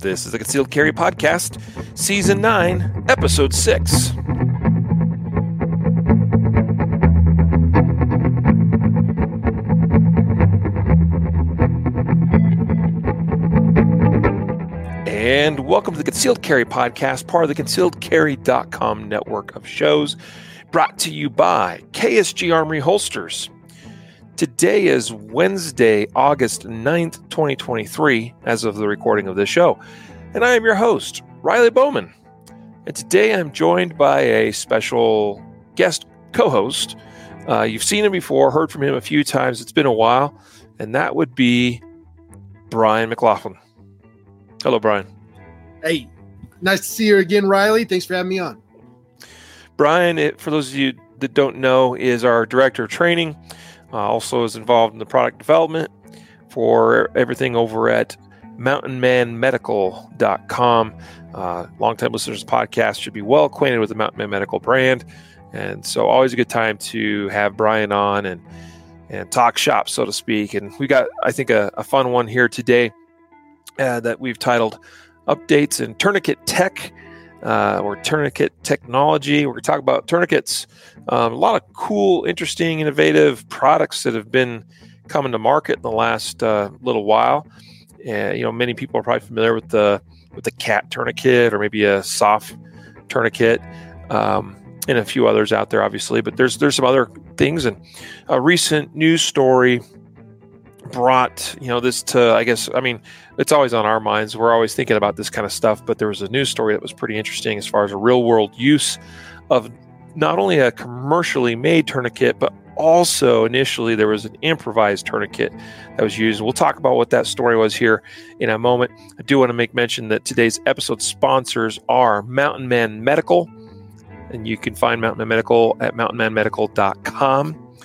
This is the Concealed Carry Podcast, Season 9, Episode 6. And welcome to the Concealed Carry Podcast, part of the concealedcarry.com network of shows, brought to you by KSG Armory Holsters. Today is Wednesday, August 9th, 2023, as of the recording of this show. And I am your host, Riley Bowman. And today I'm joined by a special guest co host. Uh, you've seen him before, heard from him a few times. It's been a while. And that would be Brian McLaughlin. Hello, Brian. Hey, nice to see you again, Riley. Thanks for having me on. Brian, it, for those of you that don't know, is our director of training. Uh, also is involved in the product development for everything over at mountainmanmedical.com. Uh, longtime listeners podcast should be well acquainted with the Mountain Man Medical brand. And so always a good time to have Brian on and and talk shop, so to speak. And we got, I think, a, a fun one here today uh, that we've titled updates in tourniquet tech uh, or tourniquet technology. We're going to talk about tourniquets. Um, a lot of cool, interesting, innovative products that have been coming to market in the last uh, little while. Uh, you know, many people are probably familiar with the with the cat tourniquet or maybe a soft tourniquet, um, and a few others out there, obviously. But there's there's some other things, and a recent news story brought you know this to i guess i mean it's always on our minds. We're always thinking about this kind of stuff but there was a news story that was pretty interesting as far as a real world use of not only a commercially made tourniquet but also initially there was an improvised tourniquet that was used. We'll talk about what that story was here in a moment. I do want to make mention that today's episode sponsors are mountain man medical and you can find mountain man medical at mountainmanmedical.com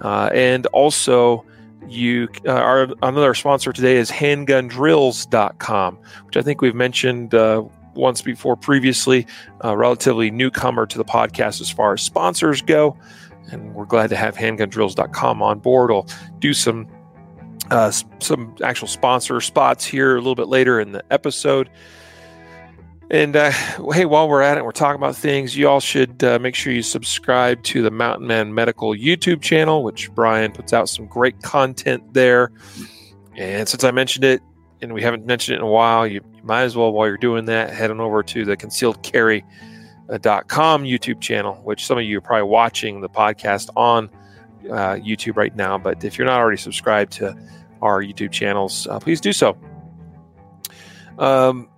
uh, and also you uh, our another sponsor today is handgundrills.com which i think we've mentioned uh, once before previously uh, relatively newcomer to the podcast as far as sponsors go. And we're glad to have handgundrills.com on board. We'll do some uh, some actual sponsor spots here a little bit later in the episode and uh, hey, while we're at it, we're talking about things. You all should uh, make sure you subscribe to the Mountain Man Medical YouTube channel, which Brian puts out some great content there. And since I mentioned it, and we haven't mentioned it in a while, you, you might as well, while you're doing that, head on over to the concealed concealedcarry.com YouTube channel, which some of you are probably watching the podcast on uh, YouTube right now. But if you're not already subscribed to our YouTube channels, uh, please do so. Um,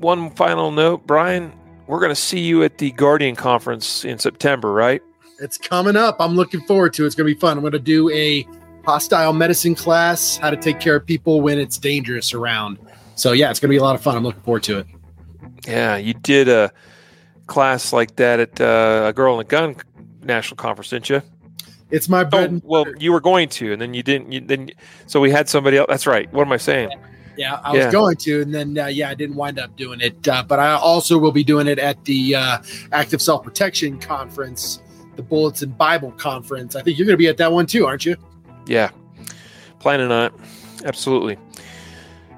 one final note, Brian, we're going to see you at the Guardian conference in September, right? It's coming up. I'm looking forward to it. It's going to be fun. I'm going to do a hostile medicine class, how to take care of people when it's dangerous around. So, yeah, it's going to be a lot of fun. I'm looking forward to it. Yeah, you did a class like that at uh, a Girl and a Gun National Conference, didn't you? It's my bread. Oh, well, you were going to, and then you didn't. You, then so we had somebody else. That's right. What am I saying? Yeah, I was going to, and then uh, yeah, I didn't wind up doing it. Uh, but I also will be doing it at the uh, Active Self Protection Conference, the Bullets and Bible Conference. I think you're going to be at that one too, aren't you? Yeah, planning on it. Absolutely.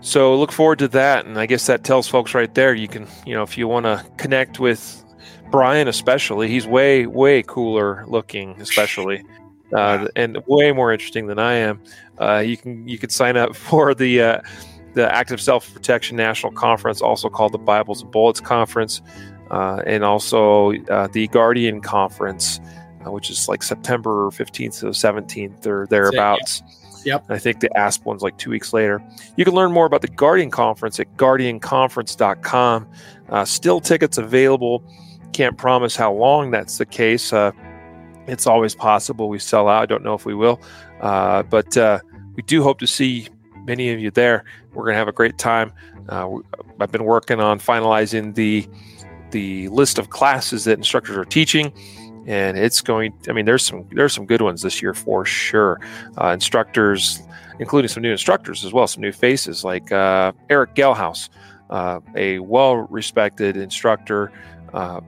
So look forward to that, and I guess that tells folks right there. You can, you know, if you want to connect with Brian, especially, he's way, way cooler looking, especially. Uh, and way more interesting than I am. Uh, you can you can sign up for the uh, the Active Self Protection National Conference, also called the Bibles and Bullets Conference, uh, and also uh, the Guardian Conference, uh, which is like September 15th to 17th or thereabouts. Yep. I think the ASP one's like two weeks later. You can learn more about the Guardian Conference at guardianconference.com. Uh, still tickets available. Can't promise how long that's the case. Uh, it's always possible we sell out. I don't know if we will, uh, but we do hope to see many of you there. We're going to have a great time. Uh, I've been working on finalizing the the list of classes that instructors are teaching, and it's going. I mean, there's some there's some good ones this year for sure. Uh, instructors, including some new instructors as well, some new faces like uh, Eric Gelhaus, uh, a well-respected instructor, uh,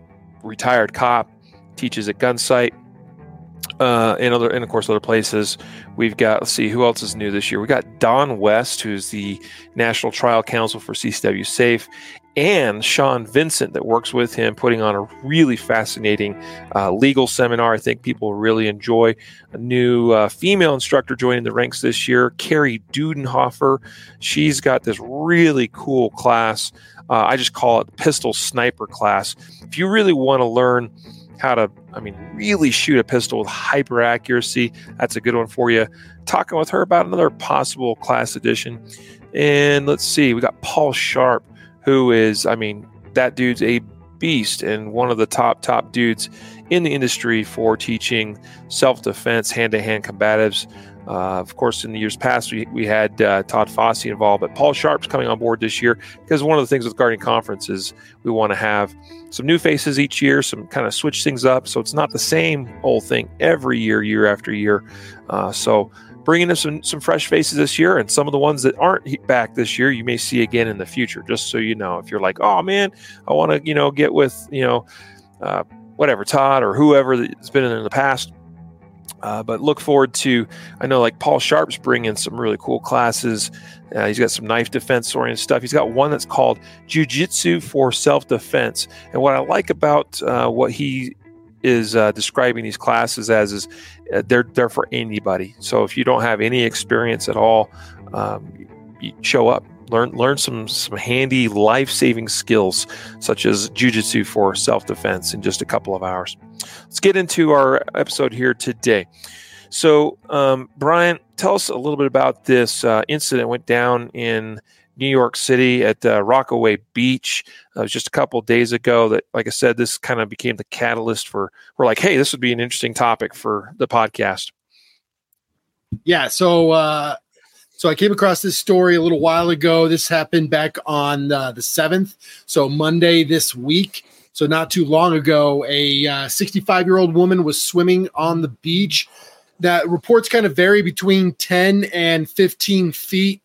retired cop, teaches at Gunsite. Uh, and other, and of course, other places. We've got, let's see, who else is new this year? We got Don West, who's the National Trial Counsel for CCW Safe, and Sean Vincent that works with him, putting on a really fascinating uh, legal seminar. I think people really enjoy. A new uh, female instructor joining the ranks this year, Carrie Dudenhofer. She's got this really cool class. Uh, I just call it pistol sniper class. If you really want to learn how to, I mean, really shoot a pistol with hyper accuracy, that's a good one for you. Talking with her about another possible class edition. And let's see, we got Paul Sharp who is, I mean, that dude's a beast and one of the top, top dudes in the industry for teaching self defense, hand to hand combatives. Uh, of course, in the years past, we, we had uh, Todd Fossey involved, but Paul Sharp's coming on board this year because one of the things with Guardian Conference is we want to have some new faces each year, some kind of switch things up. So it's not the same old thing every year, year after year. Uh, so bringing in some, some fresh faces this year and some of the ones that aren't back this year you may see again in the future just so you know if you're like oh man i want to you know get with you know uh, whatever todd or whoever that's been in the past uh, but look forward to i know like paul sharp's bringing some really cool classes. Uh, he's got some knife defense oriented stuff. He's got one that's called jiu-jitsu for self-defense. And what i like about uh, what he is uh, describing these classes as is uh, they're they're for anybody. So if you don't have any experience at all, um, you show up, learn learn some some handy life saving skills such as jujitsu for self defense in just a couple of hours. Let's get into our episode here today. So, um, Brian, tell us a little bit about this uh, incident went down in New York City at uh, Rockaway Beach. Uh, it was just a couple days ago that, like I said, this kind of became the catalyst for, we're like, hey, this would be an interesting topic for the podcast. Yeah. So, uh, so I came across this story a little while ago. This happened back on uh, the 7th. So Monday this week. So not too long ago, a 65 uh, year old woman was swimming on the beach. That reports kind of vary between 10 and 15 feet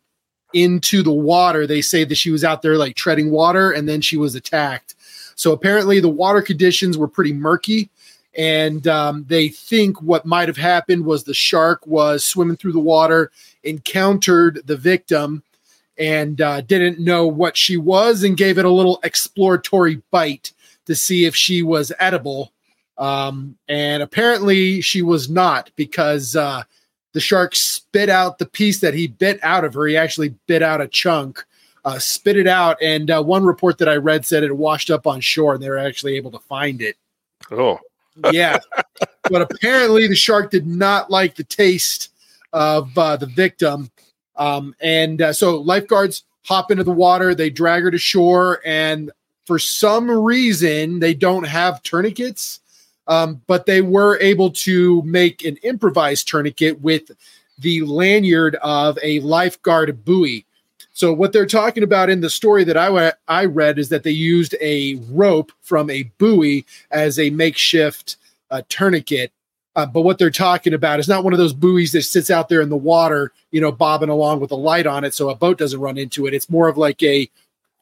into the water. They say that she was out there like treading water and then she was attacked. So apparently the water conditions were pretty murky. And um, they think what might have happened was the shark was swimming through the water, encountered the victim, and uh, didn't know what she was and gave it a little exploratory bite to see if she was edible. Um, and apparently she was not because uh, the shark spit out the piece that he bit out of her. He actually bit out a chunk, uh, spit it out. And uh, one report that I read said it washed up on shore and they were actually able to find it. Oh, yeah. but apparently the shark did not like the taste of uh, the victim. Um, and uh, so lifeguards hop into the water, they drag her to shore. And for some reason, they don't have tourniquets um, but they were able to make an improvised tourniquet with the lanyard of a lifeguard buoy. So what they're talking about in the story that I I read is that they used a rope from a buoy as a makeshift uh, tourniquet. Uh, but what they're talking about is not one of those buoys that sits out there in the water, you know, bobbing along with a light on it, so a boat doesn't run into it. It's more of like a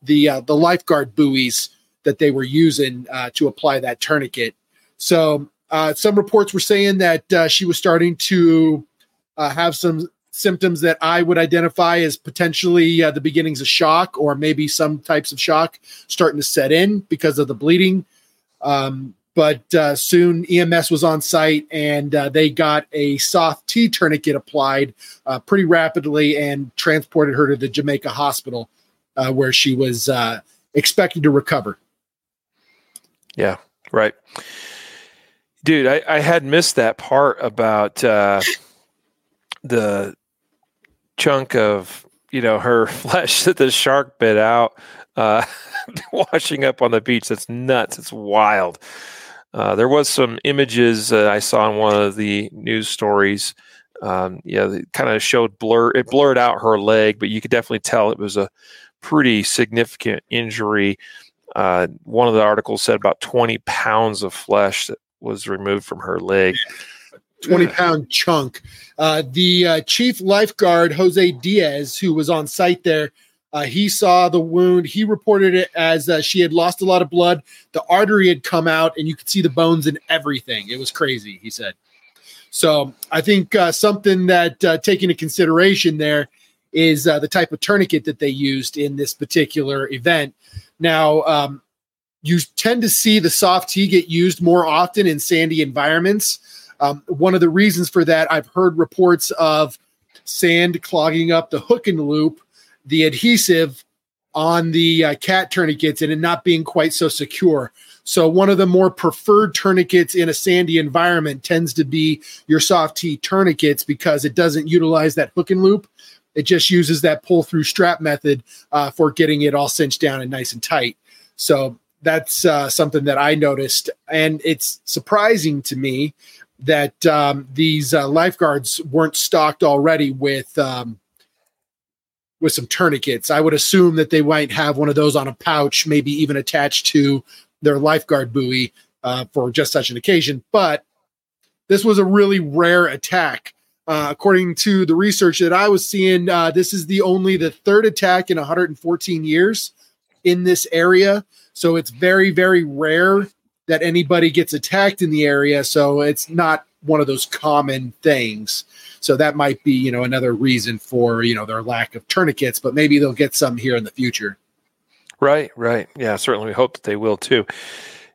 the uh, the lifeguard buoys that they were using uh, to apply that tourniquet. So uh, some reports were saying that uh, she was starting to have some symptoms that I would identify as potentially uh, the beginnings of shock, or maybe some types of shock starting to set in because of the bleeding. Um, but uh, soon EMS was on site and uh, they got a soft T tourniquet applied pretty rapidly and transported her to the Jamaica hospital where she was expected to recover. Yeah, right. Dude, I, I had missed that part about uh, the chunk of you know her flesh that the shark bit out, uh, washing up on the beach. That's nuts. It's wild. Uh, there was some images uh, I saw in one of the news stories. Um, yeah, it kind of showed blur. It blurred out her leg, but you could definitely tell it was a pretty significant injury. Uh, one of the articles said about 20 pounds of flesh that was removed from her leg. 20 pound chunk. Uh, the uh, chief lifeguard, Jose Diaz, who was on site there, uh, he saw the wound. He reported it as uh, she had lost a lot of blood. The artery had come out, and you could see the bones and everything. It was crazy, he said. So I think uh, something that uh, taking into consideration there is uh, the type of tourniquet that they used in this particular event. Now, um, you tend to see the soft T get used more often in sandy environments. Um, one of the reasons for that, I've heard reports of sand clogging up the hook and loop, the adhesive on the uh, cat tourniquets, and it not being quite so secure. So, one of the more preferred tourniquets in a sandy environment tends to be your soft T tourniquets because it doesn't utilize that hook and loop. It just uses that pull through strap method uh, for getting it all cinched down and nice and tight. So, that's uh, something that I noticed, and it's surprising to me that um, these uh, lifeguards weren't stocked already with um, with some tourniquets. I would assume that they might have one of those on a pouch, maybe even attached to their lifeguard buoy uh, for just such an occasion. But this was a really rare attack. Uh, according to the research that I was seeing, uh, this is the only the third attack in 114 years in this area. So it's very, very rare that anybody gets attacked in the area. So it's not one of those common things. So that might be, you know, another reason for, you know, their lack of tourniquets, but maybe they'll get some here in the future. Right, right. Yeah, certainly we hope that they will too.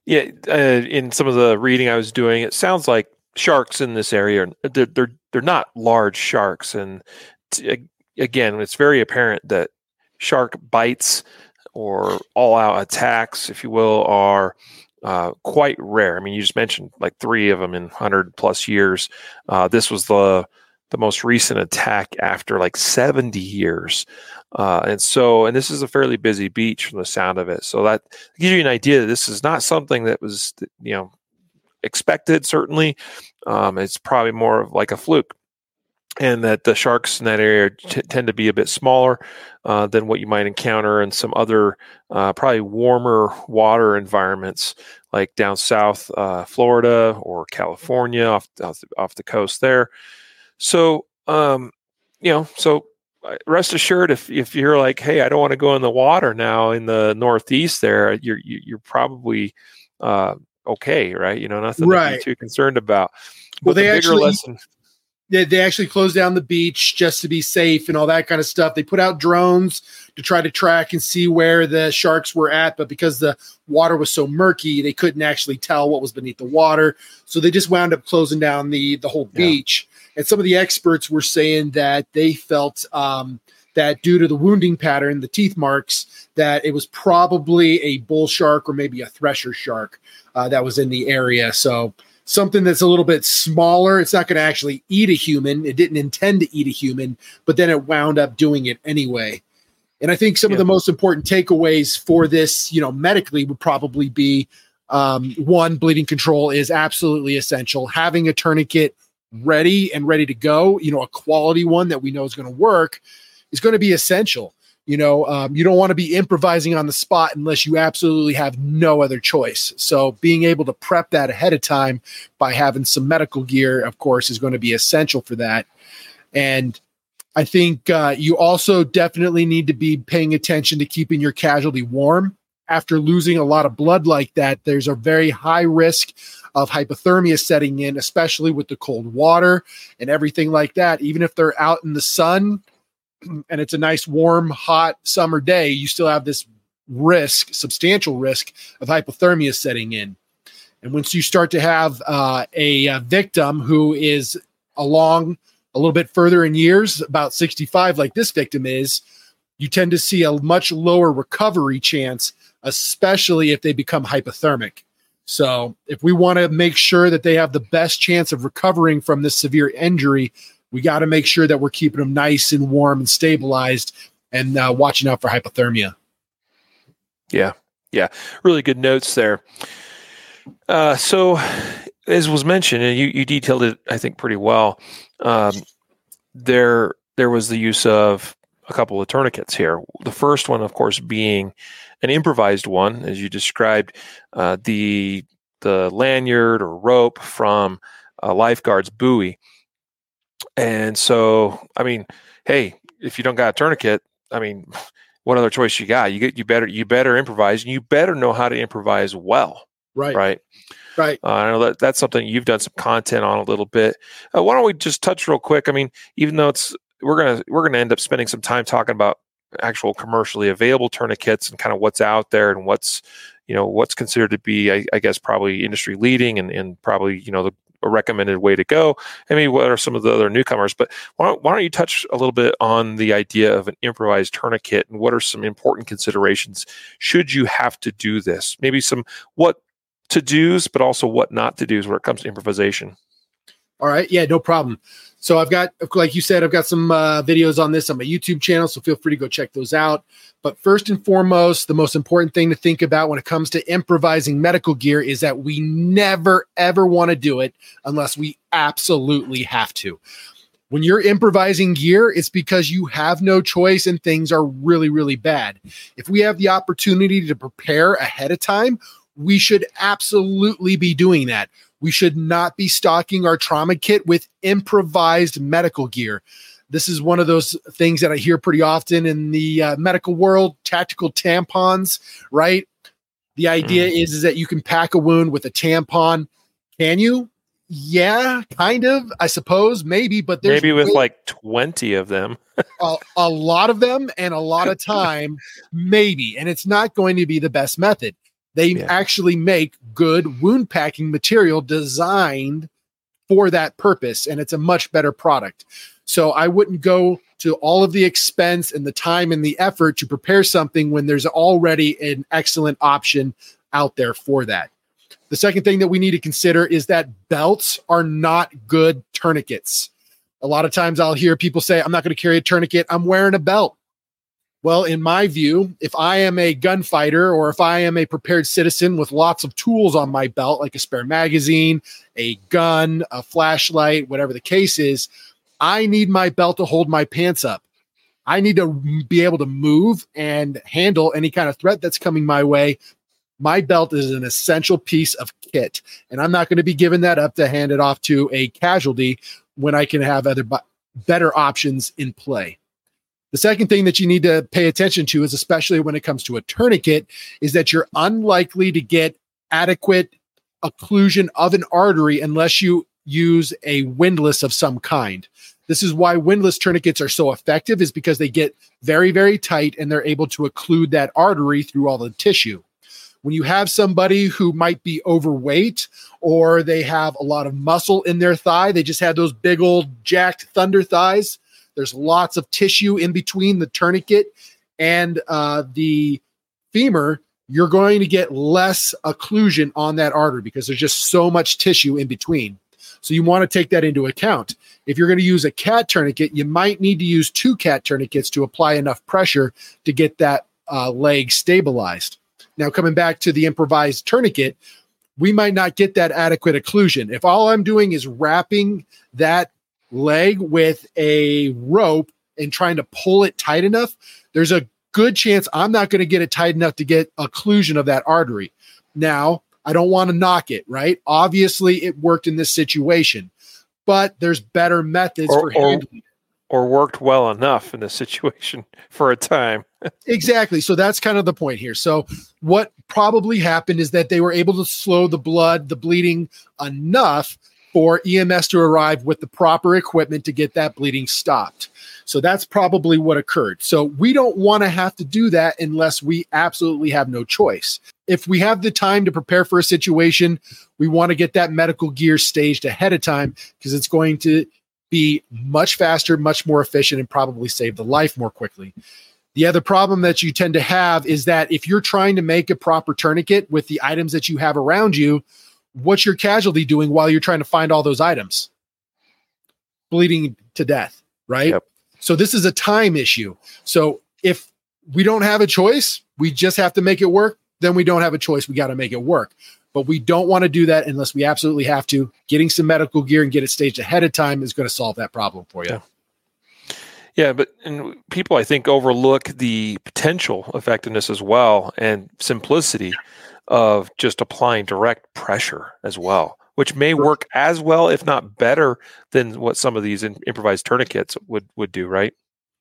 Yeah, uh, in some of the reading I was doing, it sounds like sharks in this area they're they're, they're not large sharks and t- again, it's very apparent that shark bites or all out attacks, if you will, are uh, quite rare. I mean, you just mentioned like three of them in 100 plus years. Uh, this was the the most recent attack after like 70 years. Uh, and so, and this is a fairly busy beach from the sound of it. So that gives you an idea that this is not something that was, you know, expected. Certainly, um, it's probably more of like a fluke and that the sharks in that area t- tend to be a bit smaller uh, than what you might encounter in some other uh, probably warmer water environments like down south uh, Florida or California off, off the, off, the, coast there. So, um, you know, so uh, rest assured if, if you're like, hey, I don't want to go in the water now in the Northeast there, you're, you're probably uh, okay, right? You know, nothing right. to be too concerned about. But well, they the actually, lesson, they, they actually closed down the beach just to be safe and all that kind of stuff. They put out drones to try to track and see where the sharks were at, but because the water was so murky, they couldn't actually tell what was beneath the water. So they just wound up closing down the the whole beach. Yeah. And some of the experts were saying that they felt um, that due to the wounding pattern, the teeth marks, that it was probably a bull shark or maybe a thresher shark uh, that was in the area. So something that's a little bit smaller. It's not going to actually eat a human. It didn't intend to eat a human, but then it wound up doing it anyway. And I think some yeah. of the most important takeaways for this, you know, medically would probably be um, one, bleeding control is absolutely essential. Having a tourniquet ready and ready to go, you know, a quality one that we know is going to work is going to be essential. You know, um, you don't want to be improvising on the spot unless you absolutely have no other choice. So, being able to prep that ahead of time by having some medical gear, of course, is going to be essential for that. And I think uh, you also definitely need to be paying attention to keeping your casualty warm. After losing a lot of blood like that, there's a very high risk of hypothermia setting in, especially with the cold water and everything like that. Even if they're out in the sun, and it's a nice warm hot summer day you still have this risk substantial risk of hypothermia setting in. And once you start to have uh, a, a, victim who is along a little bit further in years about 65 like this victim is you tend to see a much lower recovery chance especially if they become hypothermic. So if we want to make sure that they have the best chance of recovering from this severe injury we got to make sure that we're keeping them nice and warm and stabilized and uh, watching out for hypothermia. Yeah. Yeah. Really good notes there. Uh, so, as was mentioned, and you, you detailed it, I think, pretty well. Um, there, there was the use of a couple of tourniquets here. The first one, of course, being an improvised one, as you described, uh, the the lanyard or rope from a lifeguard's buoy. And so, I mean, hey, if you don't got a tourniquet, I mean, what other choice you got? You get you better you better improvise and you better know how to improvise well. Right. Right. Right. Uh, I know that that's something you've done some content on a little bit. Uh, why don't we just touch real quick? I mean, even though it's we're gonna we're gonna end up spending some time talking about actual commercially available tourniquets and kind of what's out there and what's you know what's considered to be I, I guess probably industry leading and, and probably you know the a recommended way to go. I mean, what are some of the other newcomers? But why don't, why don't you touch a little bit on the idea of an improvised tourniquet and what are some important considerations should you have to do this? Maybe some what to do's but also what not to do's when it comes to improvisation. All right. Yeah no problem so I've got, like you said, I've got some uh, videos on this on my YouTube channel, so feel free to go check those out. But first and foremost, the most important thing to think about when it comes to improvising medical gear is that we never, ever want to do it unless we absolutely have to. When you're improvising gear, it's because you have no choice and things are really, really bad. If we have the opportunity to prepare ahead of time, we should absolutely be doing that. We should not be stocking our trauma kit with improvised medical gear. This is one of those things that I hear pretty often in the uh, medical world tactical tampons, right? The idea mm. is, is that you can pack a wound with a tampon. Can you? Yeah, kind of, I suppose, maybe, but there's maybe with way- like 20 of them. a, a lot of them and a lot of time, maybe. And it's not going to be the best method. They yeah. actually make good wound packing material designed for that purpose, and it's a much better product. So I wouldn't go to all of the expense and the time and the effort to prepare something when there's already an excellent option out there for that. The second thing that we need to consider is that belts are not good tourniquets. A lot of times I'll hear people say, I'm not going to carry a tourniquet, I'm wearing a belt. Well, in my view, if I am a gunfighter or if I am a prepared citizen with lots of tools on my belt, like a spare magazine, a gun, a flashlight, whatever the case is, I need my belt to hold my pants up. I need to be able to move and handle any kind of threat that's coming my way. My belt is an essential piece of kit, and I'm not going to be giving that up to hand it off to a casualty when I can have other better options in play. The second thing that you need to pay attention to is especially when it comes to a tourniquet is that you're unlikely to get adequate occlusion of an artery unless you use a windlass of some kind. This is why windlass tourniquets are so effective is because they get very very tight and they're able to occlude that artery through all the tissue. When you have somebody who might be overweight or they have a lot of muscle in their thigh, they just have those big old jacked thunder thighs, there's lots of tissue in between the tourniquet and uh, the femur. You're going to get less occlusion on that artery because there's just so much tissue in between. So you want to take that into account. If you're going to use a cat tourniquet, you might need to use two cat tourniquets to apply enough pressure to get that uh, leg stabilized. Now, coming back to the improvised tourniquet, we might not get that adequate occlusion. If all I'm doing is wrapping that leg with a rope and trying to pull it tight enough, there's a good chance I'm not going to get it tight enough to get occlusion of that artery. Now, I don't want to knock it, right? Obviously, it worked in this situation, but there's better methods or, for handling it. Or worked well enough in this situation for a time. exactly. So that's kind of the point here. So, what probably happened is that they were able to slow the blood, the bleeding enough for EMS to arrive with the proper equipment to get that bleeding stopped. So that's probably what occurred. So we don't want to have to do that unless we absolutely have no choice. If we have the time to prepare for a situation, we want to get that medical gear staged ahead of time because it's going to be much faster, much more efficient, and probably save the life more quickly. The other problem that you tend to have is that if you're trying to make a proper tourniquet with the items that you have around you, what's your casualty doing while you're trying to find all those items? Bleeding to death, right? Yep. So this is a time issue. So if we don't have a choice, we just have to make it work, then we don't have a choice. We got to make it work. But we don't want to do that unless we absolutely have to. Getting some medical gear and get it staged ahead of time is going to solve that problem for you. Yeah. Yeah, but and people I think overlook the potential effectiveness as well and simplicity of just applying direct pressure as well, which may work as well, if not better, than what some of these in, improvised tourniquets would would do. Right?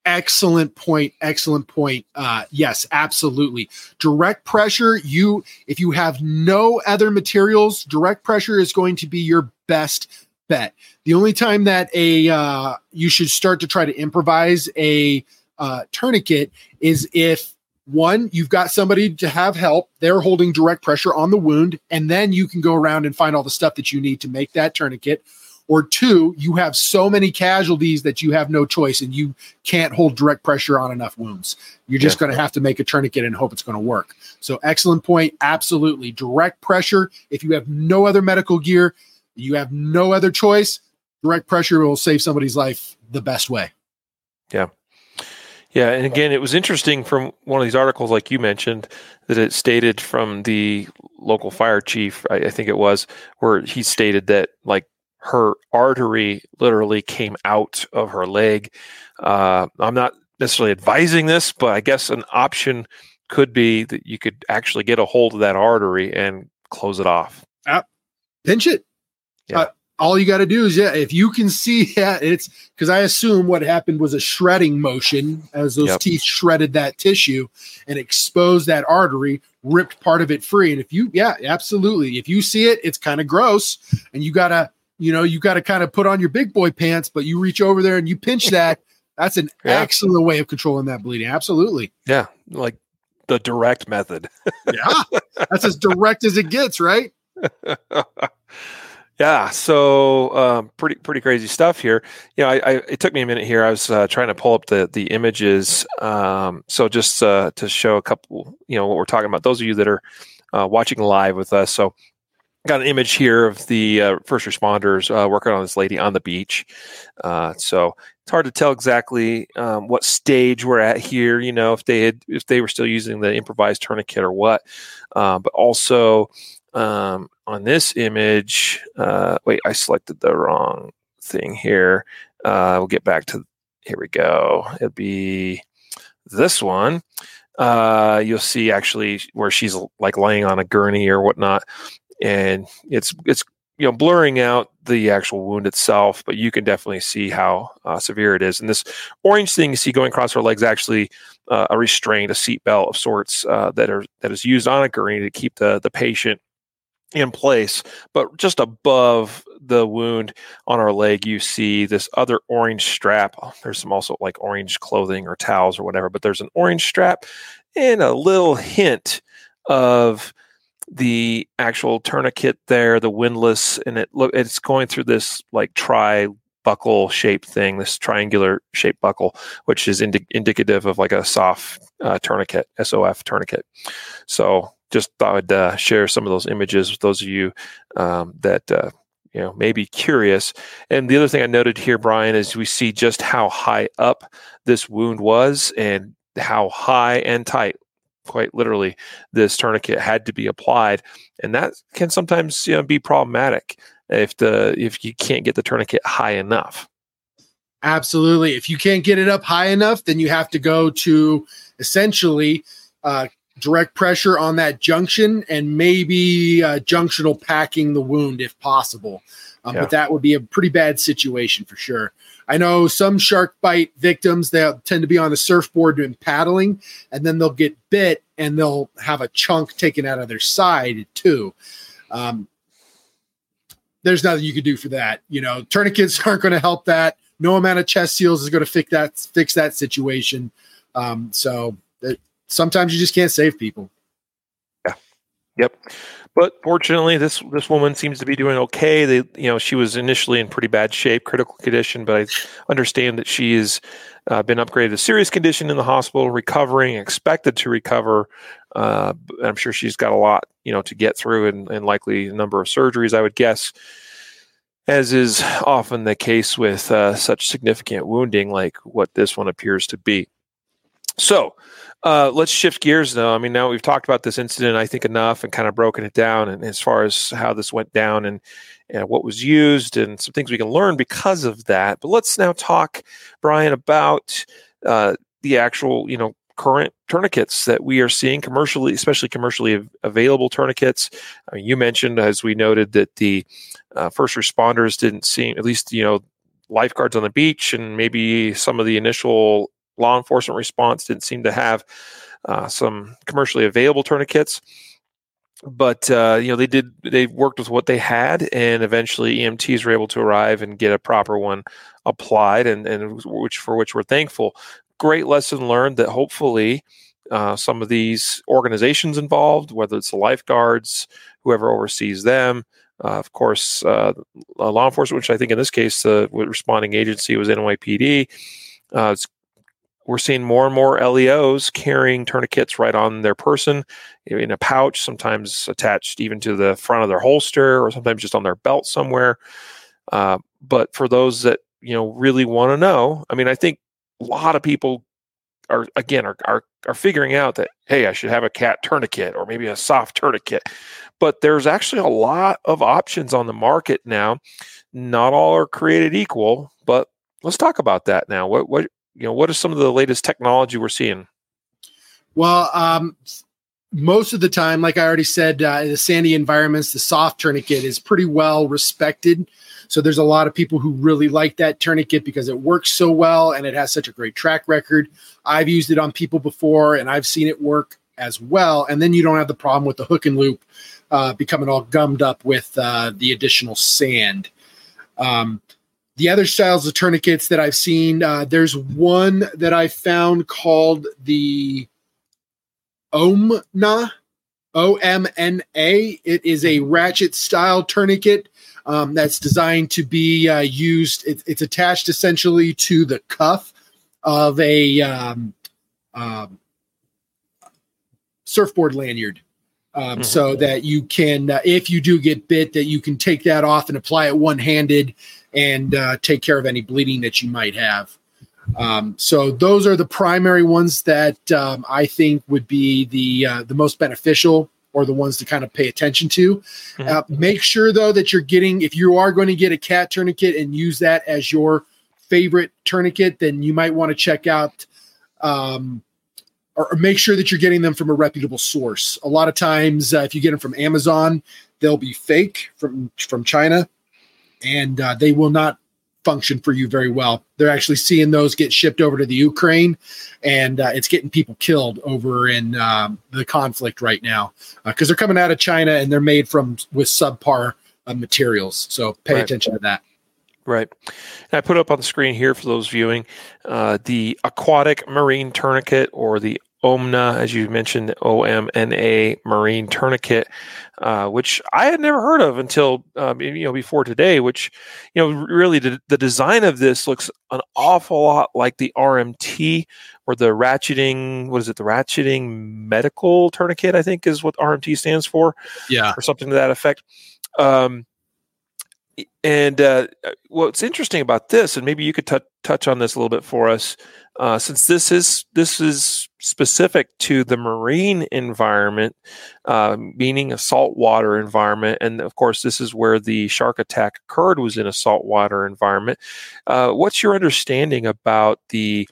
excellent point excellent point uh yes absolutely direct pressure you if you have no other materials direct pressure is going to be your best bet the only time that a uh you should start to try to improvise a uh tourniquet is if one you've got somebody to have help they're holding direct pressure on the wound and then you can go around and find all the stuff that you need to make that tourniquet or two, you have so many casualties that you have no choice and you can't hold direct pressure on enough wounds. You're just yeah. going to have to make a tourniquet and hope it's going to work. So, excellent point. Absolutely. Direct pressure. If you have no other medical gear, you have no other choice, direct pressure will save somebody's life the best way. Yeah. Yeah, and again, it was interesting from one of these articles, like you mentioned, that it stated from the local fire chief, I, I, think it was, where he stated that like her artery literally came out of her leg. Uh, I'm not necessarily advising this, but I guess an option could be that you could actually get a hold of that artery and close it off. Uh, pinch it. Yeah. Uh, all you got to do is, yeah, if you can see that, it's because I assume what happened was a shredding motion as those yep. teeth shredded that tissue and exposed that artery, ripped part of it free. And if you, yeah, absolutely. If you see it, it's kind of gross and you got to, you know, you got to kind of put on your big boy pants, but you reach over there and you pinch that. That's an yeah. excellent way of controlling that bleeding. Absolutely. Yeah. Like the direct method. yeah. That's as direct as it gets, right? yeah. So um, pretty, pretty crazy stuff here. You know, I, I, it took me a minute here. I was uh, trying to pull up the, the images. Um, so just uh, to show a couple, you know, what we're talking about, those of you that are uh, watching live with us. So got an image here of the uh, first responders uh, working on this lady on the beach. Uh, so it's hard to tell exactly um, what stage we're at here. You know, if they had if they were still using the improvised tourniquet or what. But also um, on this image, uh, wait, I selected the wrong thing here. Uh, we'll get back to here. We go. It'll be this one uh, you'll see actually where she's like laying on a gurney or whatnot and it's it's you know blurring out the actual wound itself, but you can definitely see how uh, severe it is. And this orange thing you see going across her legs actually uh, a restraint, a seat belt of sorts uh, that are that is used on a gurney to keep the the patient in place. But just above the wound on our leg, you see this other orange strap. There's some also like orange clothing or towels or whatever, but there's an orange strap and a little hint of the actual tourniquet there, the windlass, and it look it's going through this like tri buckle shaped thing, this triangular shaped buckle, which is indi- indicative of like a soft uh, tourniquet, SOF tourniquet. So just thought I'd uh, share some of those images with those of you um, that uh, you know may be curious. And the other thing I noted here, Brian, is we see just how high up this wound was and how high and tight quite literally this tourniquet had to be applied. And that can sometimes you know, be problematic if the if you can't get the tourniquet high enough. Absolutely. If you can't get it up high enough then you have to go to essentially uh, direct pressure on that junction and maybe uh, junctional packing the wound if possible um, yeah. but that would be a pretty bad situation for sure I know some shark bite victims that tend to be on a surfboard doing paddling, and then they'll get bit and they'll have a chunk taken out of their side too. Um, there's nothing you can do for that. You know, tourniquets aren't going to help that. No amount of chest seals is going to fix that fix that situation. Um, so it, sometimes you just can't save people. Yeah. Yep. But fortunately, this this woman seems to be doing okay. They, you know, she was initially in pretty bad shape, critical condition, but I understand that she has uh, been upgraded to serious condition in the hospital, recovering, expected to recover. Uh, I'm sure she's got a lot, you know, to get through, and, and likely a number of surgeries. I would guess, as is often the case with uh, such significant wounding, like what this one appears to be. So, uh, let's shift gears though. I mean, now we've talked about this incident, I think, enough and kind of broken it down and as far as how this went down and, and what was used and some things we can learn because of that. But let's now talk, Brian, about uh, the actual, you know, current tourniquets that we are seeing commercially, especially commercially available tourniquets. I mean, you mentioned, as we noted, that the uh, first responders didn't seem, at least, you know, lifeguards on the beach and maybe some of the initial law enforcement response didn't seem to have uh, some commercially available tourniquets. But uh, you know they did they worked with what they had and eventually emts were able to arrive and get a proper one applied and, and which for which we're thankful. Great lesson learned that hopefully uh, some of these organizations involved whether it's the lifeguards whoever oversees them uh, of course uh, law enforcement which i think in this case the responding agency was nypd uh, it's we're seeing more and more LEOs carrying tourniquets right on their person in a pouch, sometimes attached even to the front of their holster or sometimes just on their belt somewhere. Uh, but for those that you know really want to know, I mean, I think a lot of people are again are, are are figuring out that hey, I should have a cat tourniquet or maybe a soft tourniquet. But there's actually a lot of options on the market now. Not all are created equal, but let's talk about that now. What what you know, what are some of the latest technology we're seeing? Well, um, most of the time, like I already said, uh, in the sandy environments, the soft tourniquet is pretty well respected. So there's a lot of people who really like that tourniquet because it works so well and it has such a great track record. I've used it on people before and I've seen it work as well. And then you don't have the problem with the hook and loop uh, becoming all gummed up with uh, the additional sand. Um, the other styles of tourniquets that I've seen, uh, there's one that I found called the Omna, O M N A. It is a ratchet style tourniquet um, that's designed to be uh, used. It, it's attached essentially to the cuff of a um, um, surfboard lanyard. Um, mm-hmm. So that you can, uh, if you do get bit, that you can take that off and apply it one handed and uh, take care of any bleeding that you might have. Um, so those are the primary ones that um, I think would be the uh, the most beneficial or the ones to kind of pay attention to. Mm-hmm. Uh, make sure though that you're getting if you are going to get a cat tourniquet and use that as your favorite tourniquet, then you might want to check out um, or, make sure that you're getting them from a reputable source. A lot of times, uh, if you get them from Amazon, they'll be fake from from China and uh, they will not function for you very well. They're actually seeing those get shipped over to the Ukraine, and uh, it's getting people killed over in um, the conflict right now because uh, they're coming out of China and they're made from with subpar uh, materials. So pay right. attention to that. Right. And I put up on the screen here for those viewing uh, the aquatic marine tourniquet or the Omna, as you mentioned, O M N A Marine Tourniquet, uh, which I had never heard of until um, you know before today. Which you know really the, the, design of this looks an awful lot like the RMT or the ratcheting. What is it? The ratcheting medical tourniquet, I think, is what RMT stands for. Yeah, or something to that effect. Um, and uh, what's interesting about this, and maybe you could t- touch on this a little bit for us, uh, since this is this is specific to the marine environment, uh, meaning a saltwater environment, and of course, this is where the shark attack occurred was in a saltwater environment. Uh, what's your understanding about the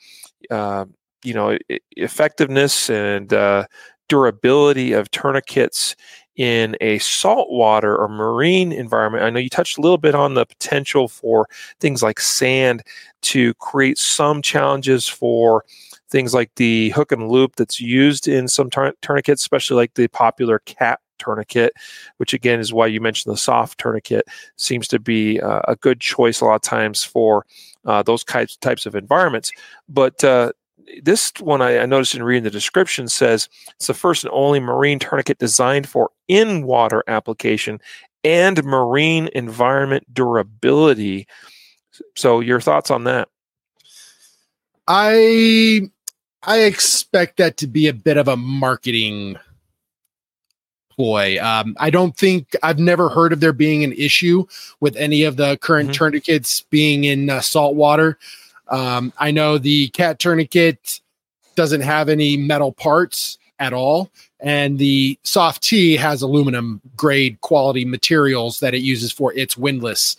uh, you know effectiveness and uh, durability of tourniquets in a saltwater or marine environment. I know you touched a little bit on the potential for things like sand to create some challenges for things like the hook and loop that's used in some tourniquets, especially like the popular cat tourniquet, which again is why you mentioned the soft tourniquet seems to be uh, a good choice a lot of times for uh, those types types of environments. But uh, this one I, I, noticed in reading the description says it's the first and only marine tourniquet designed for in water application and marine environment durability. So, your thoughts on that? I I expect that to be a bit of a marketing ploy. Um, I don't think I've never heard of there being an issue with any of the current mm-hmm. tourniquets being in uh, salt water. Um, I know the cat tourniquet doesn't have any metal parts at all, and the soft T has aluminum grade quality materials that it uses for its windlass.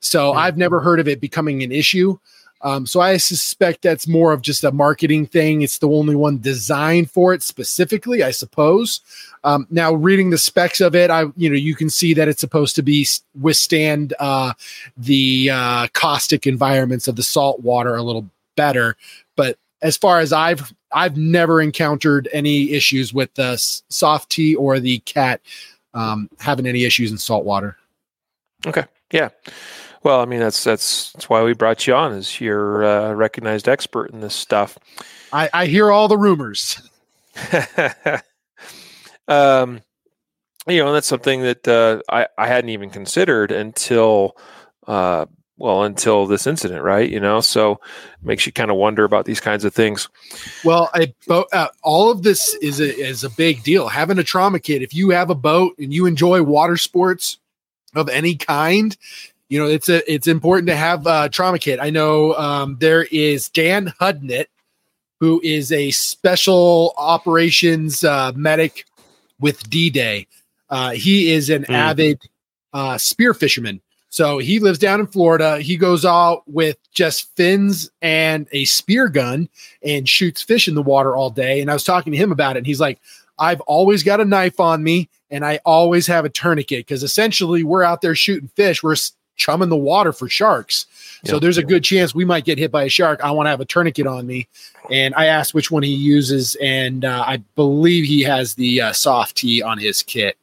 So mm-hmm. I've never heard of it becoming an issue. Um, so I suspect that's more of just a marketing thing. It's the only one designed for it specifically, I suppose. Um, now, reading the specs of it, I you know you can see that it's supposed to be withstand uh, the uh, caustic environments of the salt water a little better. But as far as I've I've never encountered any issues with the soft T or the cat um, having any issues in salt water. Okay. Yeah. Well, I mean that's that's that's why we brought you on as you're a recognized expert in this stuff. I, I hear all the rumors. um, you know, that's something that uh, I I hadn't even considered until uh, well until this incident, right? You know, so makes you kind of wonder about these kinds of things. Well, I, uh, all of this is a is a big deal. Having a trauma kit, if you have a boat and you enjoy water sports of any kind, you know it's a it's important to have a trauma kit. I know um, there is Dan Hudnett, who is a special operations uh, medic with D Day. Uh, he is an mm. avid uh, spear fisherman. So he lives down in Florida. He goes out with just fins and a spear gun and shoots fish in the water all day. And I was talking to him about it, and he's like, I've always got a knife on me and I always have a tourniquet because essentially we're out there shooting fish. We're chumming the water for sharks. Yep. So there's a good chance we might get hit by a shark. I want to have a tourniquet on me. And I asked which one he uses, and uh, I believe he has the uh, soft T on his kit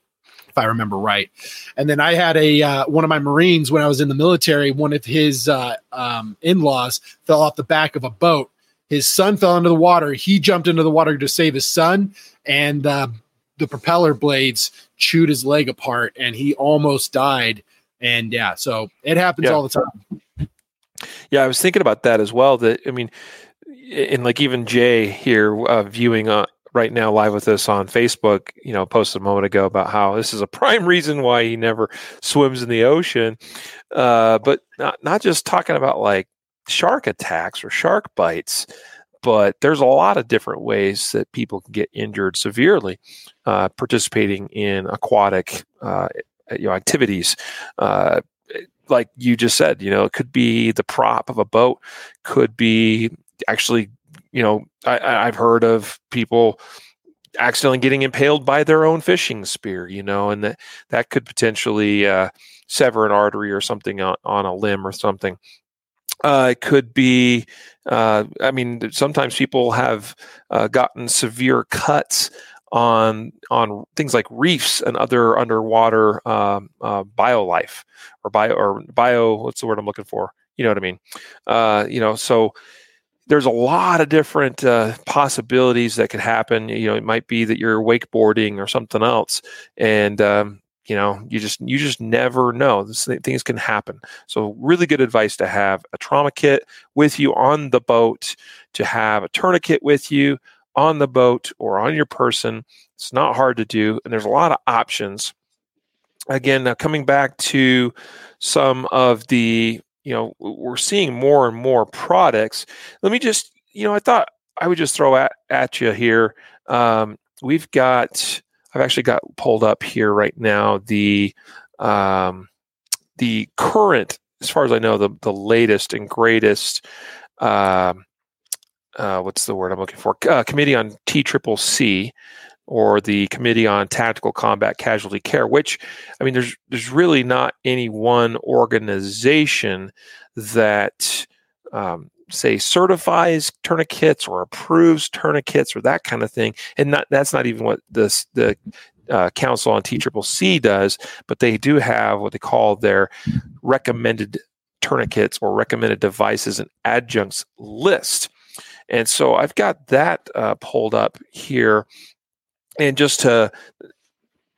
if I remember right. And then I had a uh, one of my Marines when I was in the military. One of his uh, um, in laws fell off the back of a boat. His son fell into the water. He jumped into the water to save his son, and uh, the propeller blades chewed his leg apart, and he almost died. And yeah, so it happens yeah. all the time. Yeah, I was thinking about that as well. That I mean, and like even Jay here uh, viewing uh, right now live with us on Facebook, you know, posted a moment ago about how this is a prime reason why he never swims in the ocean. Uh, but not not just talking about like shark attacks or shark bites, but there's a lot of different ways that people can get injured severely uh, participating in aquatic uh, you know activities. Uh, like you just said, you know, it could be the prop of a boat, could be actually you know, I, I've heard of people accidentally getting impaled by their own fishing spear, you know, and that that could potentially uh, sever an artery or something on, on a limb or something. Uh, it could be, uh, I mean, sometimes people have uh, gotten severe cuts on on things like reefs and other underwater um, uh, bio life or bio or bio. What's the word I'm looking for? You know what I mean? Uh, you know, so there's a lot of different uh, possibilities that could happen. You know, it might be that you're wakeboarding or something else, and um, you know, you just you just never know. This, things can happen. So, really good advice to have a trauma kit with you on the boat, to have a tourniquet with you on the boat or on your person. It's not hard to do, and there's a lot of options. Again, now coming back to some of the you know we're seeing more and more products let me just you know i thought i would just throw at, at you here um, we've got i've actually got pulled up here right now the um, the current as far as i know the, the latest and greatest uh, uh, what's the word i'm looking for uh, committee on t triple c or the Committee on Tactical Combat Casualty Care, which I mean, there's there's really not any one organization that um, say certifies tourniquets or approves tourniquets or that kind of thing, and not, that's not even what this the uh, Council on TCCC does, but they do have what they call their recommended tourniquets or recommended devices and adjuncts list. And so I've got that uh, pulled up here and just to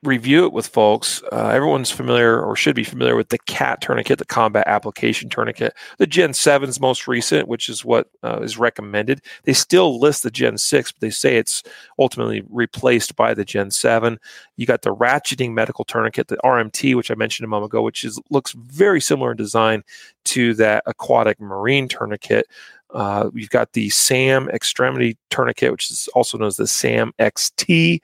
review it with folks, uh, everyone's familiar or should be familiar with the CAT tourniquet, the combat application tourniquet. The Gen 7 is most recent, which is what uh, is recommended. They still list the Gen 6, but they say it's ultimately replaced by the Gen 7. You got the ratcheting medical tourniquet, the RMT, which I mentioned a moment ago, which is looks very similar in design to that aquatic marine tourniquet. Uh, we've got the SAM extremity tourniquet, which is also known as the SAM XT.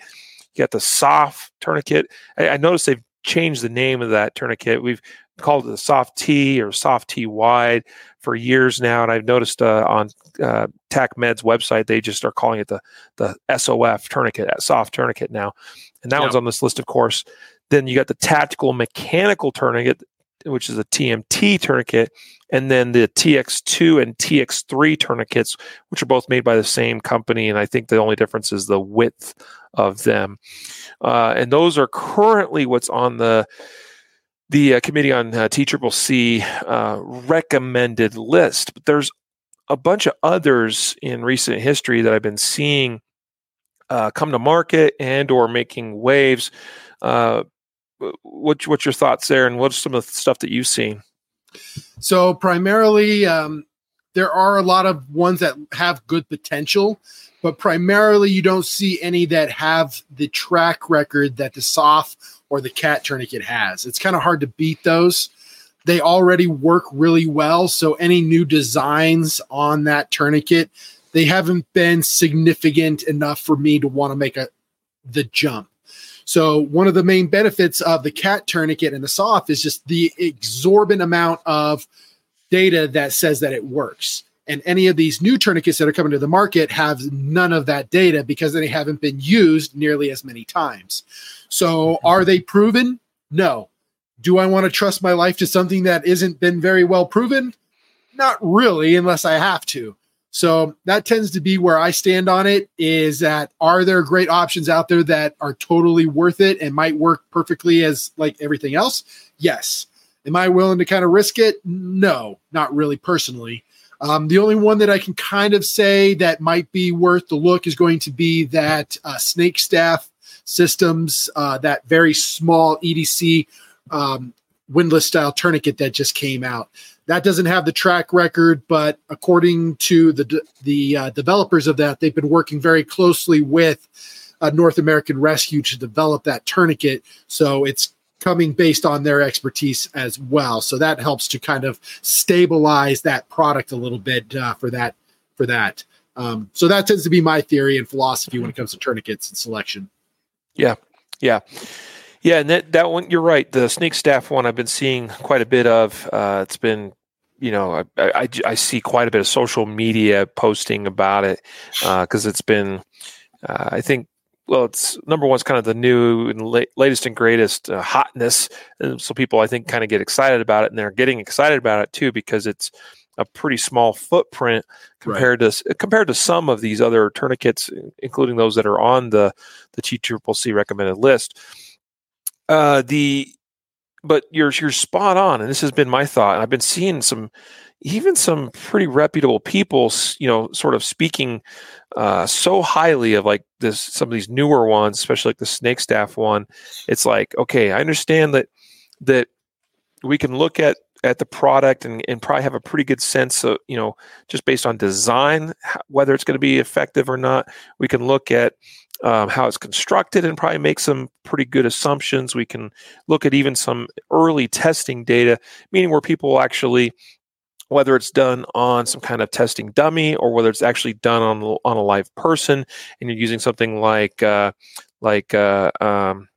You got the soft tourniquet. I, I noticed they've changed the name of that tourniquet. We've called it the soft T or soft T wide for years now, and I've noticed uh, on uh, TACMED's website they just are calling it the the SOF tourniquet, soft tourniquet now, and that one's on this list, of course. Then you got the tactical mechanical tourniquet, which is a TMT tourniquet, and then the TX2 and TX3 tourniquets, which are both made by the same company. And I think the only difference is the width of them. Uh, and those are currently what's on the the uh, committee on uh, TCCC uh, recommended list. But there's a bunch of others in recent history that I've been seeing uh, come to market and or making waves. Uh, what, what's your thoughts there, and what's some of the stuff that you've seen? So primarily, um, there are a lot of ones that have good potential, but primarily you don't see any that have the track record that the SOF or the cat tourniquet has. It's kind of hard to beat those. They already work really well, so any new designs on that tourniquet, they haven't been significant enough for me to want to make a the jump. So one of the main benefits of the cat tourniquet and the soft is just the exorbitant amount of data that says that it works. And any of these new tourniquets that are coming to the market have none of that data because they haven't been used nearly as many times. So are they proven? No. Do I want to trust my life to something that isn't been very well proven? Not really, unless I have to. So that tends to be where I stand on it is that are there great options out there that are totally worth it and might work perfectly as like everything else? Yes. Am I willing to kind of risk it? No, not really personally. Um, the only one that I can kind of say that might be worth the look is going to be that uh, Snake Staff Systems, uh, that very small EDC um, windlass style tourniquet that just came out. That doesn't have the track record, but according to the the uh, developers of that, they've been working very closely with a North American Rescue to develop that tourniquet. So it's coming based on their expertise as well. So that helps to kind of stabilize that product a little bit uh, for that for that. Um, so that tends to be my theory and philosophy when it comes to tourniquets and selection. Yeah, yeah. Yeah, and that, that one, you're right. The snake staff one, I've been seeing quite a bit of. Uh, it's been, you know, I, I, I, see quite a bit of social media posting about it because uh, it's been, uh, I think, well, it's number one, it's kind of the new and la- latest and greatest uh, hotness. And so people, I think, kind of get excited about it, and they're getting excited about it too because it's a pretty small footprint compared right. to compared to some of these other tourniquets, including those that are on the the TCCC recommended list. Uh, the but you're you're spot on, and this has been my thought. I've been seeing some, even some pretty reputable people, you know, sort of speaking uh, so highly of like this some of these newer ones, especially like the Snake Staff one. It's like, okay, I understand that that we can look at at the product and, and probably have a pretty good sense of you know just based on design whether it's going to be effective or not we can look at um, how it's constructed and probably make some pretty good assumptions. We can look at even some early testing data, meaning where people actually, whether it's done on some kind of testing dummy or whether it's actually done on on a live person, and you're using something like uh, like uh, um,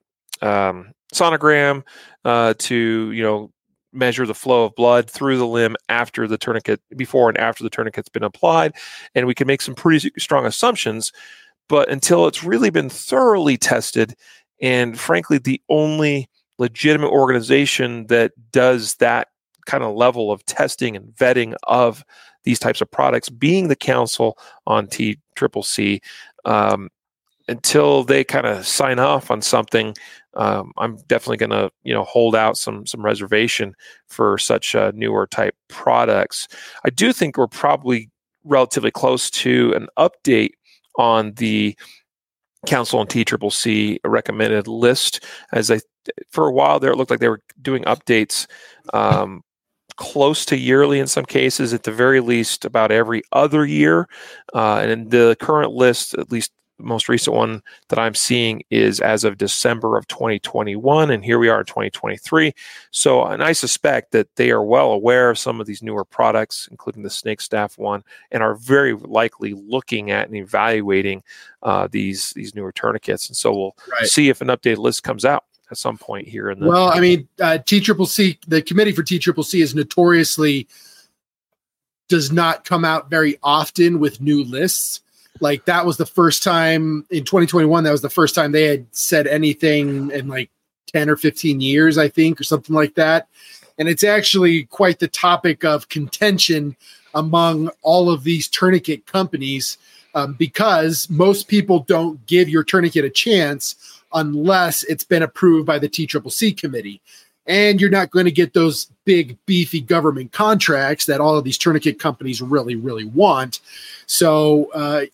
um, sonogram uh, to you know measure the flow of blood through the limb after the tourniquet before and after the tourniquet's been applied and we can make some pretty strong assumptions but until it's really been thoroughly tested, and frankly, the only legitimate organization that does that kind of level of testing and vetting of these types of products, being the Council on T Triple C, um, until they kind of sign off on something, um, I'm definitely going to you know hold out some some reservation for such uh, newer type products. I do think we're probably relatively close to an update on the Council on TCCC recommended list. As I, for a while there, it looked like they were doing updates um, close to yearly in some cases, at the very least about every other year. Uh, and in the current list, at least most recent one that I'm seeing is as of December of 2021, and here we are in 2023. So, and I suspect that they are well aware of some of these newer products, including the Snake Staff one, and are very likely looking at and evaluating uh, these these newer tourniquets. And so we'll right. see if an updated list comes out at some point here in the. Well, I mean, uh, TCCC, the committee for TCCC is notoriously does not come out very often with new lists like that was the first time in 2021 that was the first time they had said anything in like 10 or 15 years i think or something like that and it's actually quite the topic of contention among all of these tourniquet companies um, because most people don't give your tourniquet a chance unless it's been approved by the TCCC committee. And you're not going to get those big, beefy government contracts that all of these tourniquet companies really, really want. So, uh,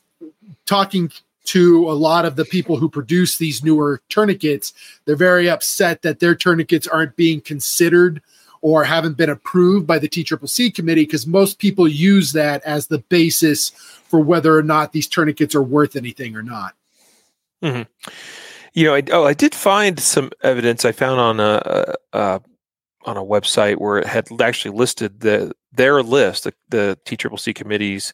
talking to a lot of the people who produce these newer tourniquets, they're very upset that their tourniquets aren't being considered or haven't been approved by the TCCC committee because most people use that as the basis for whether or not these tourniquets are worth anything or not. Mm-hmm. You know, I, oh, I did find some evidence I found on a, a on a website where it had actually listed the their list, the, the TCCC committee's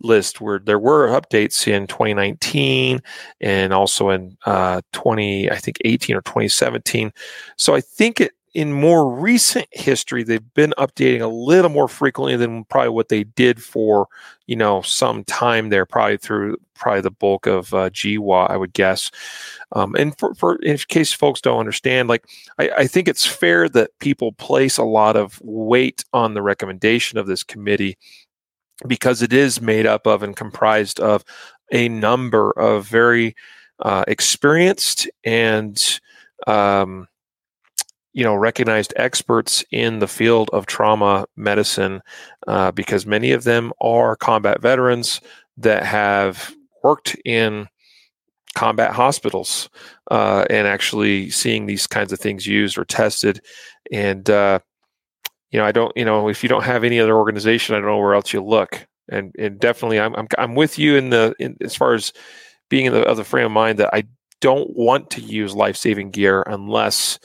list, where there were updates in 2019 and also in uh, 20, I think 18 or 2017. So I think it in more recent history, they've been updating a little more frequently than probably what they did for, you know, some time there, probably through probably the bulk of uh, GWOT, I would guess. Um, and for, for in case folks don't understand, like I, I think it's fair that people place a lot of weight on the recommendation of this committee because it is made up of and comprised of a number of very uh, experienced and um, you know recognized experts in the field of trauma medicine uh, because many of them are combat veterans that have worked in combat hospitals uh, and actually seeing these kinds of things used or tested. And uh, you know i don't you know if you don't have any other organization i don't know where else you look and and definitely i'm i'm, I'm with you in the in, as far as being in the other frame of mind that i don't want to use life-saving gear unless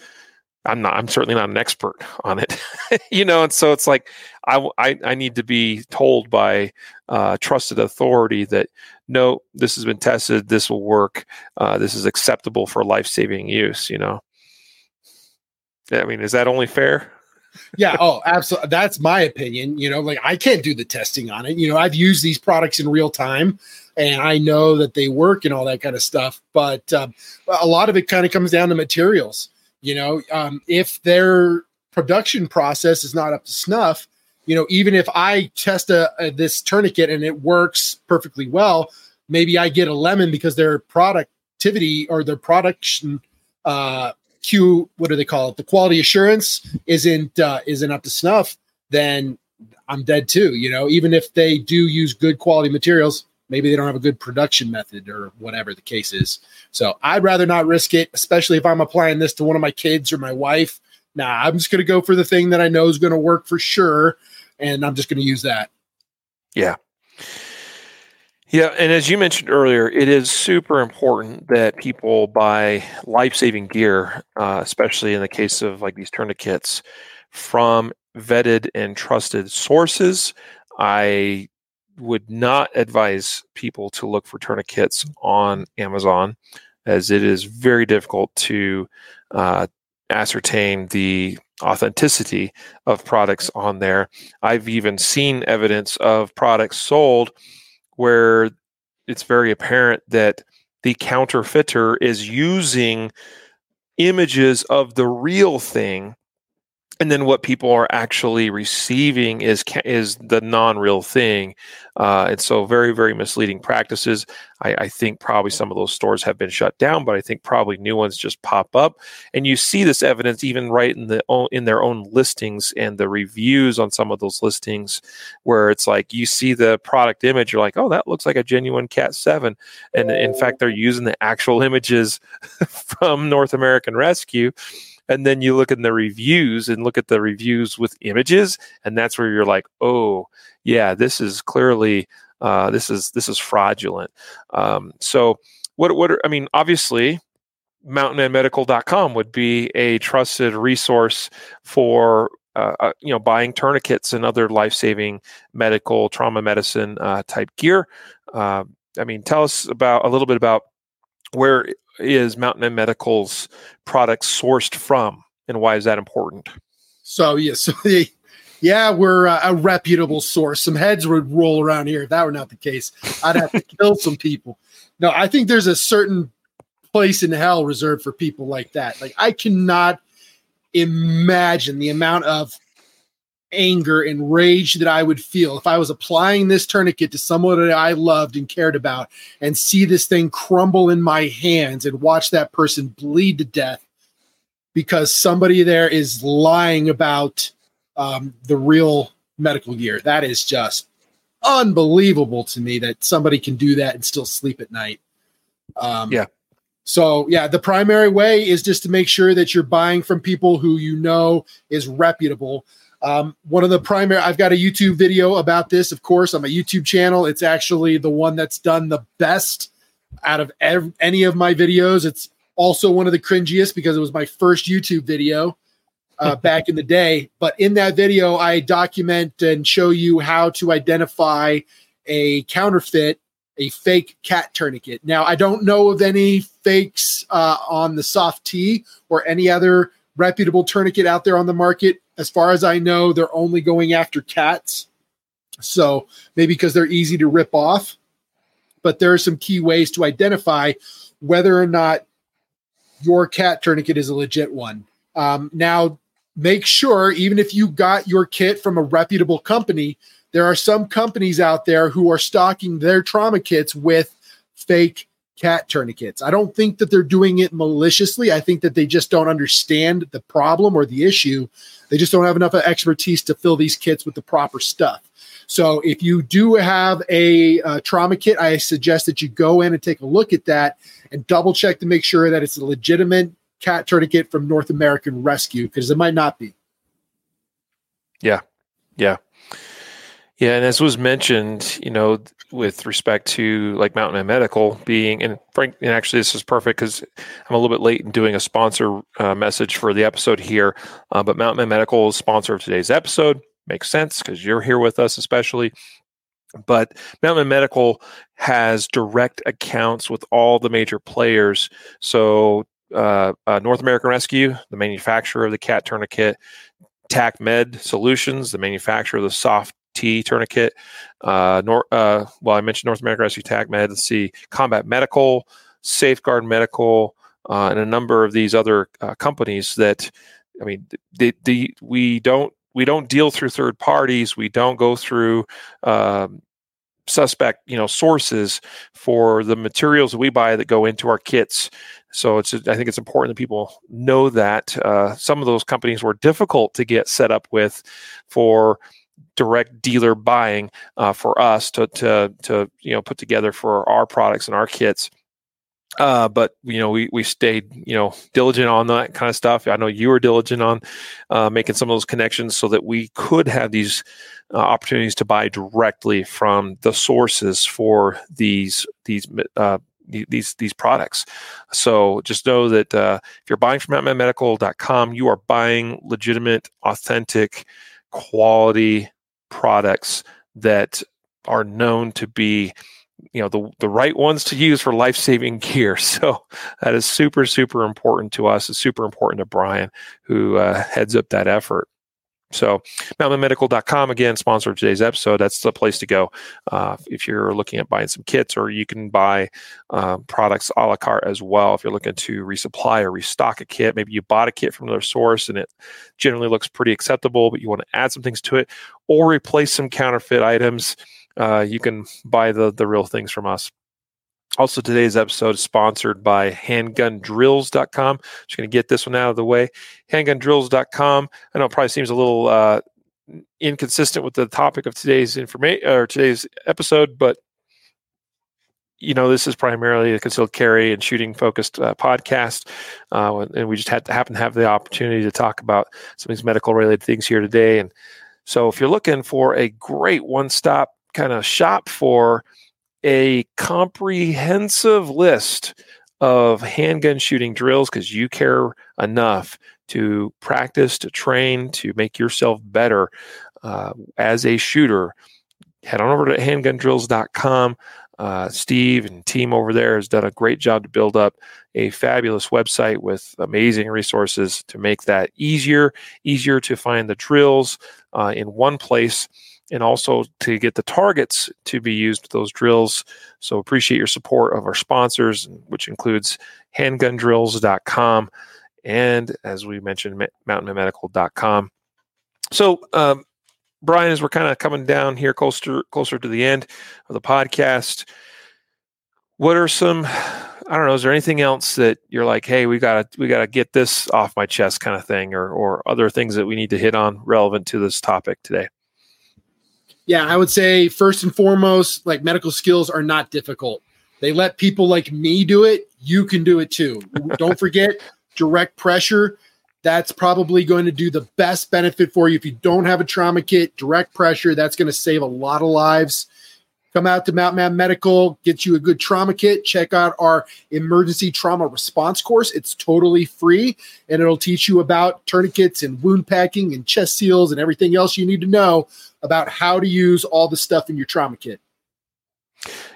I'm not. I'm certainly not an expert on it, you know. And so it's like I, I, I need to be told by uh, trusted authority that no, this has been tested. This will work. Uh, this is acceptable for life saving use. You know. I mean, is that only fair? Yeah. Oh, absolutely. That's my opinion. You know, like I can't do the testing on it. You know, I've used these products in real time and I know that they work and all that kind of stuff. But um, a lot of it kind of comes down to materials you know, um, if their production process is not up to snuff, you know, even if I test a, a, this tourniquet and it works perfectly well, maybe I get a lemon because their productivity or their production uh, Q, what do they call it? The quality assurance isn't uh, isn't up to snuff. Then I'm dead too. You know, even if they do use good quality materials, maybe they don't have a good production method or whatever the case is. So I'd rather not risk it, especially if I'm applying this to one of my kids or my wife. Nah, I'm just going to go for the thing that I know is going to work for sure. And I'm just going to use that. Yeah. Yeah. And as you mentioned earlier, it is super important that people buy life saving gear, uh, especially in the case of like these tourniquets, from vetted and trusted sources. I would not advise people to look for tourniquets on Amazon, as it is very difficult to uh, ascertain the authenticity of products on there. I've even seen evidence of products sold where it's very apparent that the counterfeiter is using images of the real thing and then what people are actually receiving is is the non-real thing uh, and so very very misleading practices. I, I, think probably some of those stores have been shut down but i think probably new ones just pop up. And you see this evidence even right in the in their own listings and the reviews on some of those listings where it's like you see the product image you're like oh that looks like a genuine cat 7 and in fact they're using the actual images from north american rescue and then you look in the reviews and look at the reviews with images and that's where you're like oh yeah this is clearly uh, this is this is fraudulent. Um, so what what are, i mean obviously mountainmanmedical.com would be a trusted resource for uh, uh, you know buying tourniquets and other life-saving medical trauma medicine uh, type gear. Uh, i mean tell us about a little bit about where is Mountain Man Medical's products sourced from, and why is that important? So yeah, so yeah, we're a, a reputable source. Some heads would roll around here if that were not the case. I'd have to kill some people. No, I think there's a certain place in hell reserved for people like that. Like I cannot imagine the amount of anger and rage that I would feel if I was applying this tourniquet to someone that I loved and cared about and see this thing crumble in my hands and watch that person bleed to death because somebody there is lying about um, the real medical gear. That is just unbelievable to me that somebody can do that and still sleep at night. Um, yeah. So yeah, the primary way is just to make sure that you're buying from people who you know is reputable. Um, one of the primary, I've got a YouTube video about this, of course, on my YouTube channel. It's actually the one that's done the best out of ev- any of my videos. It's also one of the cringiest because it was my first YouTube video uh, back in the day. But in that video, I document and show you how to identify a counterfeit, a fake cat tourniquet. Now, I don't know of any fakes uh, on the soft T or any other reputable tourniquet out there on the market. As far as I know, they're only going after cats. So maybe because they're easy to rip off. But there are some key ways to identify whether or not your cat tourniquet is a legit one. Um, now, make sure, even if you got your kit from a reputable company, there are some companies out there who are stocking their trauma kits with fake cat tourniquets. I don't think that they're doing it maliciously. I think that they just don't understand the problem or the issue. They just don't have enough expertise to fill these kits with the proper stuff. So if you do have a, a trauma kit, I suggest that you go in and take a look at that and double check to make sure that it's a legitimate cat tourniquet from North American Rescue because it might not be. Yeah. Yeah. Yeah, and as was mentioned, you know, with respect to like Mountain Man Medical being, and Frank, and actually this is perfect because I'm a little bit late in doing a sponsor uh, message for the episode here. Uh, but Mountain Man Medical is sponsor of today's episode. Makes sense because you're here with us, especially. But Mountain Medical has direct accounts with all the major players. So uh, uh, North American Rescue, the manufacturer of the cat tourniquet, TAC Med Solutions, the manufacturer of the soft T tourniquet. Uh, nor, uh, well, I mentioned North America Rescue TAC Med. Let's see, Combat Medical, Safeguard Medical, uh, and a number of these other uh, companies that, I mean, the, the we don't we don't deal through third parties. We don't go through um, suspect you know sources for the materials that we buy that go into our kits so it's i think it's important that people know that uh, some of those companies were difficult to get set up with for direct dealer buying uh, for us to, to to you know put together for our products and our kits uh, but you know we we stayed you know diligent on that kind of stuff i know you were diligent on uh, making some of those connections so that we could have these uh, opportunities to buy directly from the sources for these these uh, these these products. So just know that uh, if you're buying from mountainmanmedical.com, you are buying legitimate, authentic, quality products that are known to be you know the the right ones to use for life-saving gear. So that is super super important to us. It's super important to brian who uh, heads up that effort so, mountainmanmedical.com, again, sponsor of today's episode. That's the place to go uh, if you're looking at buying some kits, or you can buy uh, products a la carte as well. If you're looking to resupply or restock a kit, maybe you bought a kit from another source and it generally looks pretty acceptable, but you want to add some things to it or replace some counterfeit items, uh, you can buy the, the real things from us. Also, today's episode is sponsored by handgundrills.com. Just going to get this one out of the way. Handgundrills.com. I know it probably seems a little uh, inconsistent with the topic of today's information or today's episode, but you know, this is primarily a concealed carry and shooting focused uh, podcast. Uh, and we just had to happen to have the opportunity to talk about some of these medical related things here today. And so if you're looking for a great one stop kind of shop for a comprehensive list of handgun shooting drills because you care enough to practice, to train, to make yourself better uh, as a shooter. Head on over to handgundrills.com. Uh, Steve and team over there has done a great job to build up a fabulous website with amazing resources to make that easier, easier to find the drills uh, in one place and also to get the targets to be used with those drills. So appreciate your support of our sponsors, which includes handgundrills.com and as we mentioned, mountainmanmedical.com. So um, Brian, as we're kind of coming down here closer closer to the end of the podcast, what are some I don't know, is there anything else that you're like, hey, we gotta we gotta get this off my chest kind of thing, or or other things that we need to hit on relevant to this topic today? Yeah, I would say first and foremost, like medical skills are not difficult. They let people like me do it. You can do it too. Don't forget direct pressure. That's probably going to do the best benefit for you. If you don't have a trauma kit, direct pressure, that's going to save a lot of lives. Come out to Mountain Man Medical, get you a good trauma kit. Check out our emergency trauma response course. It's totally free and it'll teach you about tourniquets and wound packing and chest seals and everything else you need to know about how to use all the stuff in your trauma kit.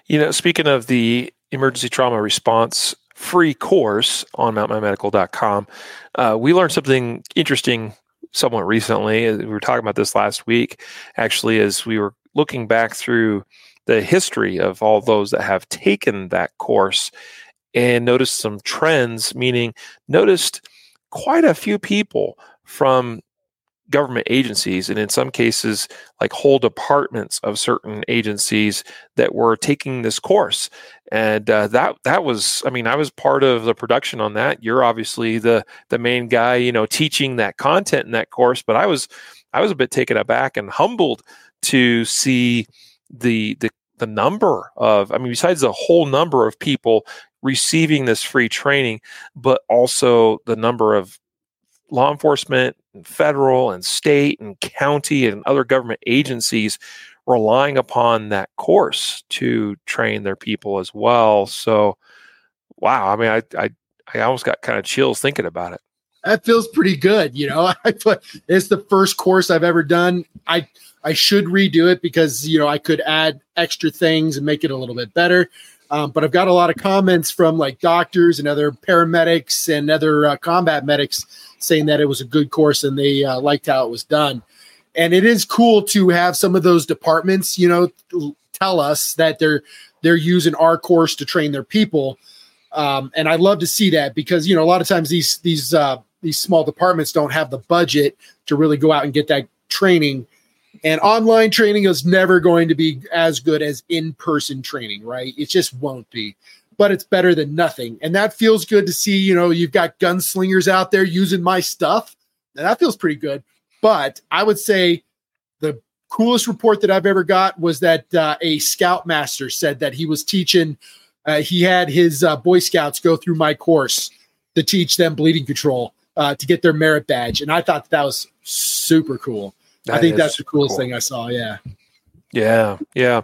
You know, speaking of the emergency trauma response free course on mountainmanmedical.com, uh, we learned something interesting somewhat recently. We were talking about this last week, actually, as we were looking back through the history of all those that have taken that course and noticed some trends, meaning noticed quite a few people from government agencies and in some cases like whole departments of certain agencies that were taking this course. And uh, that that was i mean i was part of the production on that. You're obviously the the main guy you know teaching that content in that course but i was i was a bit taken aback and humbled to see the the the number of, I mean, besides the whole number of people receiving this free training, but also the number of law enforcement, and federal and state and county and other government agencies relying upon that course to train their people as well. So, wow, I mean, I I, I almost got kind of chills thinking about it. That feels pretty good, you know. I put it's the first course I've ever done. I I should redo it because you know I could add extra things and make it a little bit better. Um, but I've got a lot of comments from like doctors and other paramedics and other uh, combat medics saying that it was a good course and they uh, liked how it was done. And it is cool to have some of those departments, you know, tell us that they're they're using our course to train their people. Um, and I love to see that because you know a lot of times these these uh, these small departments don't have the budget to really go out and get that training and online training is never going to be as good as in person training, right? It just won't be, but it's better than nothing. And that feels good to see. You know, you've got gunslingers out there using my stuff, and that feels pretty good. But I would say the coolest report that I've ever got was that uh, a scoutmaster said that he was teaching, uh, he had his uh, Boy Scouts go through my course to teach them bleeding control uh, to get their merit badge. And I thought that, that was super cool. That I think that's the coolest cool. thing I saw. Yeah. Yeah. Yeah.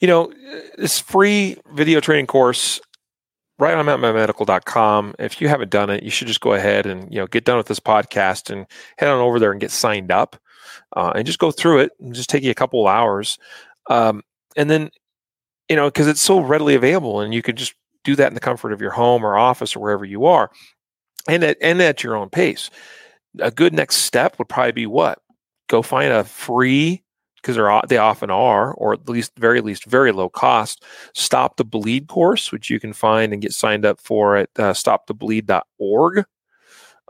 You know, this free video training course right on mountainmanmedical.com. If you haven't done it, you should just go ahead and, you know, get done with this podcast and head on over there and get signed up uh, and just go through it and just take you a couple of hours. Um, and then, you know, because it's so readily available and you could just do that in the comfort of your home or office or wherever you are and at, and at your own pace. A good next step would probably be what? go find a free because they're they often are, or at least very least very low cost. Stop the Bleed course, which you can find and get signed up for at uh, stopthebleed.org.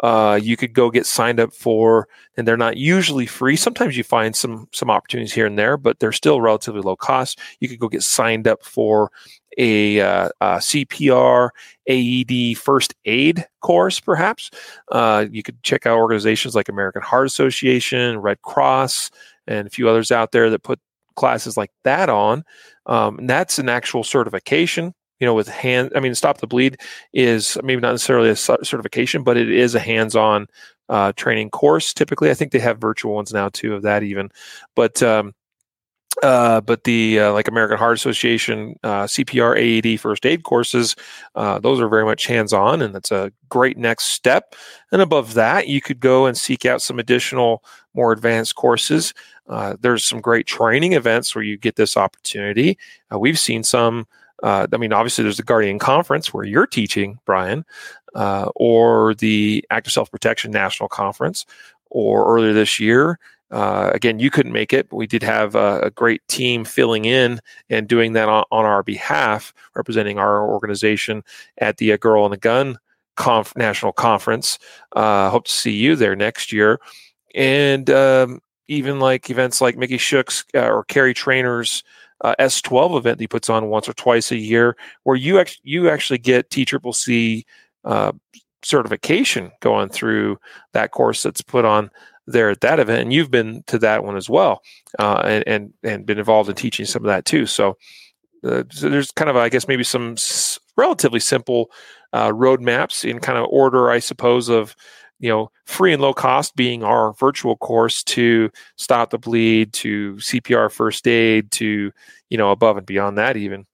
Uh, you could go get signed up for, and they're not usually free. Sometimes you find some some opportunities here and there, but they're still relatively low cost. You could go get signed up for a, uh, a CPR, AED first aid course, perhaps. Uh, you could check out organizations like American Heart Association, Red Cross, and a few others out there that put classes like that on. Um, and that's an actual certification. You know, with hand, I mean, Stop the Bleed is maybe not necessarily a certification, but it is a hands on uh, training course. Typically, I think they have virtual ones now too of that even. But um, uh, but the uh, like American Heart Association uh, CPR AED first aid courses, uh, those are very much hands on, and that's a great next step. And above that, you could go and seek out some additional, more advanced courses. Uh, there's some great training events where you get this opportunity. Uh, we've seen some. I mean, obviously, there's the Guardian Conference where you're teaching, Brian, or the Active Self Protection National Conference, or earlier this year, uh, again, you couldn't make it, but we did have a, a great team filling in and doing that on, on, our behalf, representing our organization at the uh, Girl and a Gun Conf- National Conference. Uh, hope to see you there next year. And um, even like events like Mickey Shook's uh, or Kerry Trainer's uh, S12 event that he puts on once or twice a year, where you actually you actually get TCCC uh, certification going through that course that's put on there at that event, and you've been to that one as well, uh, and and and been involved in teaching some of that too. So, uh, so there's kind of I guess maybe some s- relatively simple uh, roadmaps in kind of order, I suppose, of you know free and low cost being our virtual course to stop the bleed to CPR first aid to you know above and beyond that even.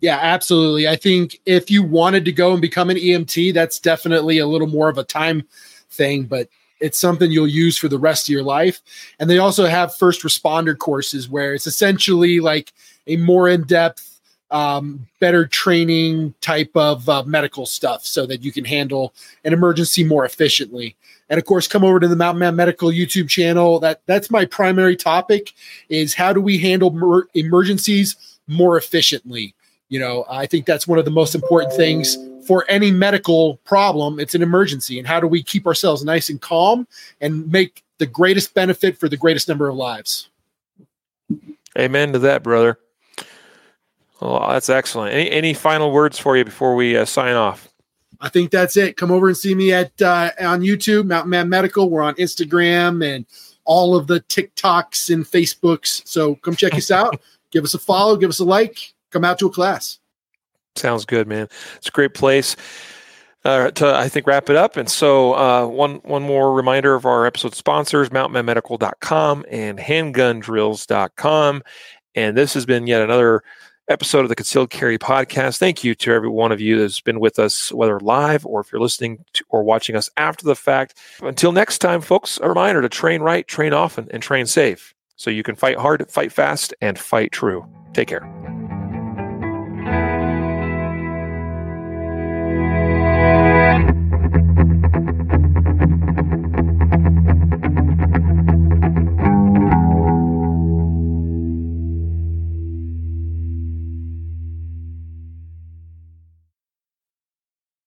Yeah, absolutely. I think if you wanted to go and become an EMT, that's definitely a little more of a time thing, but it's something you'll use for the rest of your life. And they also have first responder courses where it's essentially like a more in depth, um, better training type of uh, medical stuff so that you can handle an emergency more efficiently. And of course, come over to the Mountain Man Medical YouTube channel. That that's my primary topic is how do we handle mer- emergencies more efficiently. You know, I think that's one of the most important things for any medical problem. It's an emergency. And how do we keep ourselves nice and calm and make the greatest benefit for the greatest number of lives? Amen to that, brother. Well, that's excellent. Any, any final words for you before we uh, sign off? I think that's it. Come over and see me at uh, on YouTube, Mountain Man Medical. We're on Instagram and all of the TikToks and Facebooks. So come check us out. give us a follow. Give us a like. Come out to a class. Sounds good, man. It's a great place. Uh, to I think wrap it up. And so uh, one one more reminder of our episode sponsors, mountainmanmedical.com and handgundrills.com. And this has been yet another episode of the Concealed Carry Podcast. Thank you to every one of you that's been with us, whether live or if you're listening to, or watching us after the fact. Until next time, folks, a reminder to train right, train often, and train safe so you can fight hard, fight fast, and fight true. Take care.